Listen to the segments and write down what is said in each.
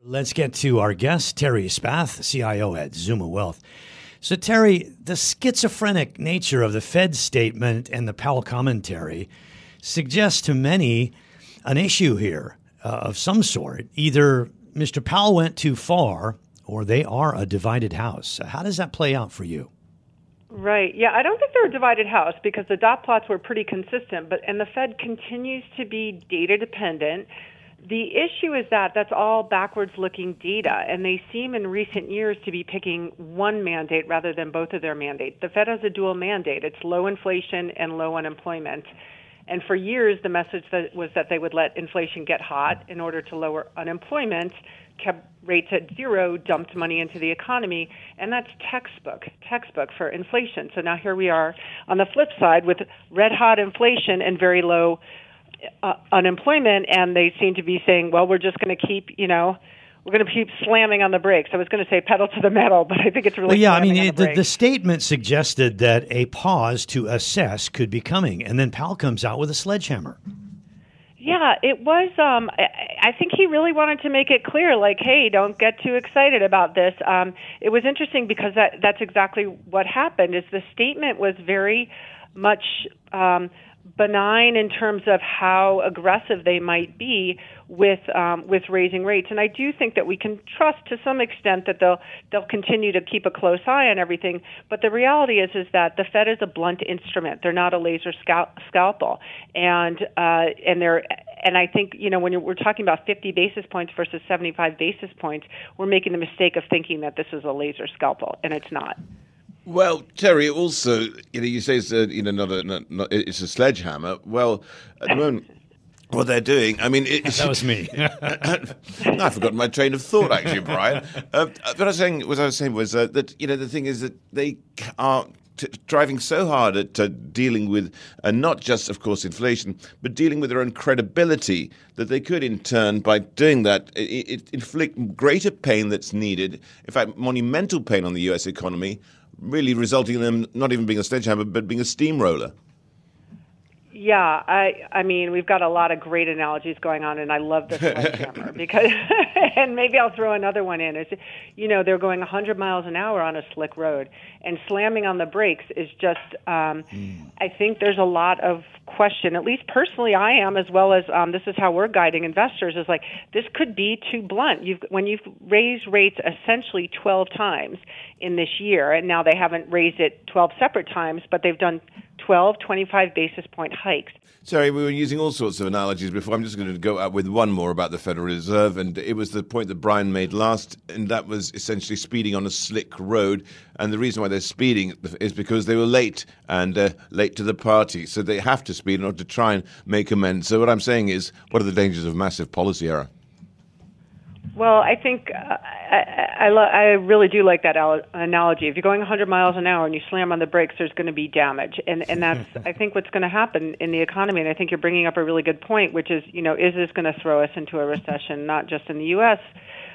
Let's get to our guest, Terri Spath, CIO at Zuma Wealth. So, Terri, the schizophrenic nature of the Fed statement and the Powell commentary suggests to many an issue here uh, of some sort. Either Mr. Powell went too far or they are a divided house. How does that play out for you? Right. Yeah, I don't think they're a divided house because the dot plots were pretty consistent, but and the Fed continues to be data dependent. The issue is that that's all backwards looking data, and they seem in recent years to be picking one mandate rather than both of their mandates. The Fed has a dual mandate it's low inflation and low unemployment. And for years, the message that was that they would let inflation get hot in order to lower unemployment, kept rates at zero, dumped money into the economy, and that's textbook, textbook for inflation. So now here we are on the flip side with red hot inflation and very low uh, unemployment, and they seem to be saying, well, we're just going to keep, you know, we're going to keep slamming on the brakes. I was going to say pedal to the metal, but I think it's really well, yeah. I mean, the, the, the, statement suggested that a pause to assess could be coming, and then Powell comes out with a sledgehammer. Yeah, it was. Um, I think he really wanted to make it clear, like, hey, don't get too excited about this. Um, it was interesting because that that's exactly what happened. Is the statement was very much. Um, benign in terms of how aggressive they might be with um, with raising rates. And I do think that we can trust to some extent that they'll they'll continue to keep a close eye on everything. But the reality is is that the Fed is a blunt instrument. They're not a laser scal- scalpel, and uh, and they're and I think you know when we're talking about 50 basis points versus 75 basis points, we're making the mistake of thinking that this is a laser scalpel, and it's not. Well, Terri, also, you know, you say it's a, you know, not a, not, not, it's a sledgehammer. Well, at the moment, what they're doing, I mean, it's, that was me. I've forgotten my train of thought, actually, Bryan. Uh, what I was saying, what I was saying was uh, that you know the thing is that they are T- driving so hard at uh, dealing with uh, not just, of course, inflation, but dealing with their own credibility, that they could, in turn, by doing that, it, it inflict greater pain that's needed, in fact, monumental pain on the U.S. economy, really resulting in them not even being a sledgehammer, but being a steamroller. Yeah, I I mean we've got a lot of great analogies going on, and I love the sledgehammer because, and maybe I'll throw another one in. Is you know they're going 100 miles an hour on a slick road, and slamming on the brakes is just. Um, mm. I think there's a lot of question. At least personally, I am as well as um, this is how we're guiding investors. Is like this could be too blunt. You've when you've raised rates essentially 12 times in this year, and now they haven't raised it 12 separate times, but they've done 12, 25 basis point hikes. Sorry, we were using all sorts of analogies before. I'm just going to go out with one more about the Federal Reserve, and it was the point that Bryan made last, and that was essentially speeding on a slick road. And the reason why they're speeding is because they were late and uh, late to the party, so they have to speed in order to try and make amends. So what I'm saying is, what are the dangers of massive policy error? Well, I think uh, I, I, lo- I really do like that al- analogy. If you're going 100 miles an hour and you slam on the brakes, there's going to be damage, and and that's I think what's going to happen in the economy. And I think you're bringing up a really good point, which is you know is this going to throw us into a recession, not just in the U.S.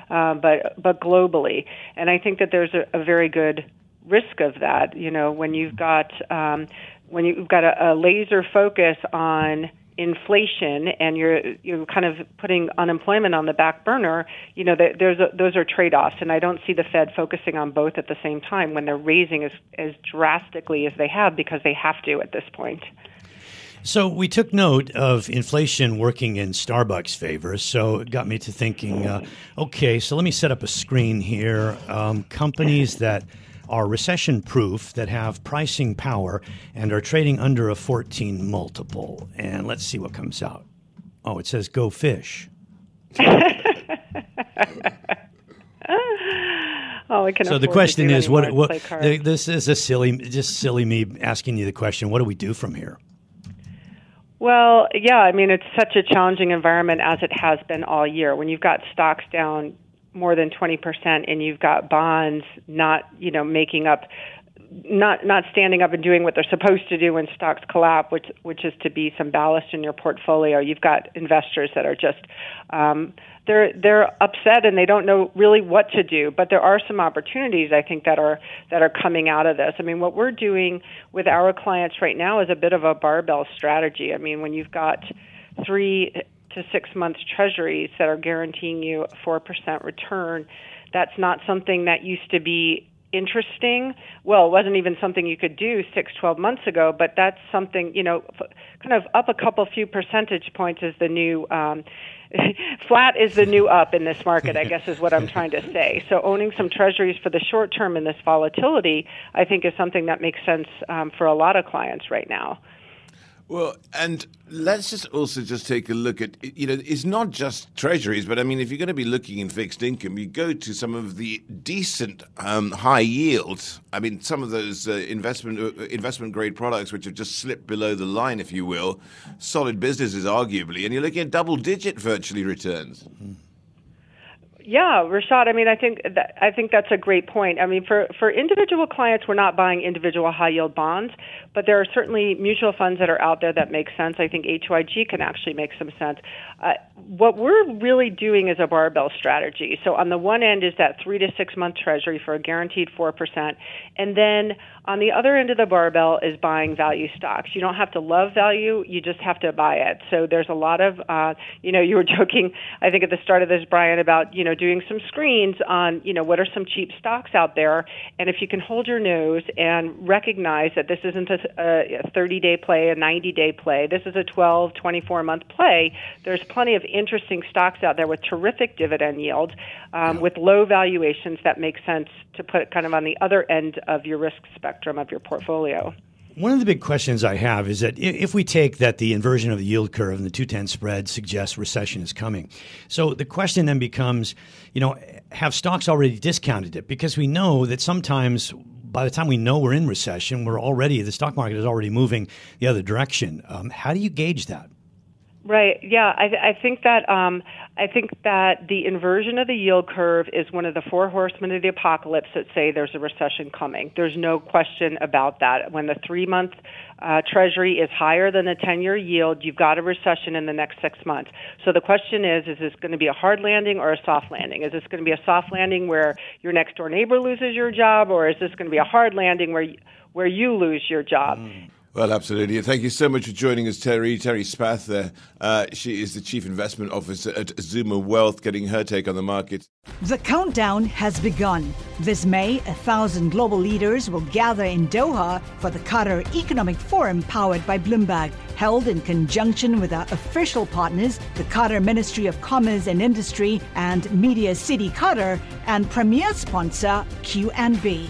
Uh, but but globally? And I think that there's a, a very good risk of that. You know, when you've got um, when you've got a, a laser focus on inflation and you're you're kind of putting unemployment on the back burner, you know, there's a, those are trade-offs, and I don't see the Fed focusing on both at the same time when they're raising as as drastically as they have because they have to at this point. So we took note of inflation working in Starbucks' favor. So it got me to thinking, uh, okay, so let me set up a screen here. Um, companies that are recession proof that have pricing power and are trading under a 14 multiple. And let's see what comes out. Oh, it says go fish. oh. So the question is, what? What? This is a silly, just silly me asking you the question. What do we do from here? Well, yeah, I mean, it's such a challenging environment as it has been all year. When you've got stocks down more than 20% and you've got bonds not, you know, making up not not standing up and doing what they're supposed to do when stocks collapse, which which is to be some ballast in your portfolio. You've got investors that are just um, they're they're upset and they don't know really what to do. But there are some opportunities I think that are that are coming out of this. I mean, what we're doing with our clients right now is a bit of a barbell strategy. I mean, when you've got three to six month treasuries that are guaranteeing you a four percent return, that's not something that used to be interesting. Well, it wasn't even something you could do six, twelve months ago, but that's something, you know, kind of up a couple few percentage points is the new, um, flat is the new up in this market, I guess is what I'm trying to say. So owning some treasuries for the short term in this volatility, I think is something that makes sense um, for a lot of clients right now. Well, and let's just also just take a look at you know it's not just treasuries, but I mean if you're going to be looking in fixed income, you go to some of the decent um, high yields. I mean some of those uh, investment uh, investment grade products which have just slipped below the line, if you will, solid businesses arguably, and you're looking at double digit virtually returns. Mm-hmm. Yeah, Rishaad. I mean, I think that I think that's a great point. I mean, for for individual clients, we're not buying individual high yield bonds, but there are certainly mutual funds that are out there that make sense. I think HYG can actually make some sense. Uh, what we're really doing is a barbell strategy. So on the one end is that three to six month Treasury for a guaranteed four percent, and then on the other end of the barbell is buying value stocks. You don't have to love value; you just have to buy it. So there's a lot of, uh, you know, you were joking, I think at the start of this, Bryan, about you know know, doing some screens on, you know, what are some cheap stocks out there. And if you can hold your nose and recognize that this isn't a, a 30 day play, a 90 day play, this is a 12, 24 month play, there's plenty of interesting stocks out there with terrific dividend yields, um, yeah. with low valuations that make sense to put kind of on the other end of your risk spectrum of your portfolio. One of the big questions I have is that if we take that the inversion of the yield curve and the 210 spread suggests recession is coming. So the question then becomes, you know, have stocks already discounted it? Because we know that sometimes by the time we know we're in recession, we're already, the stock market is already moving the other direction. Um, how do you gauge that? Right. Yeah, I, I think that um, I think that the inversion of the yield curve is one of the four horsemen of the apocalypse that say there's a recession coming. There's no question about that. When the three month uh, Treasury is higher than the 10 year yield, you've got a recession in the next six months. So the question is is this going to be a hard landing or a soft landing? Is this going to be a soft landing where your next door neighbor loses your job, or is this going to be a hard landing where where you lose your job? Mm. Well, absolutely. Thank you so much for joining us, Terri. Terri Spath there. Uh, she is the Chief Investment Officer at Zuma Wealth, getting her take on the market. The countdown has begun. This May, a thousand global leaders will gather in Doha for the Qatar Economic Forum powered by Bloomberg, held in conjunction with our official partners, the Qatar Ministry of Commerce and Industry and Media City Qatar, and premier sponsor QNB.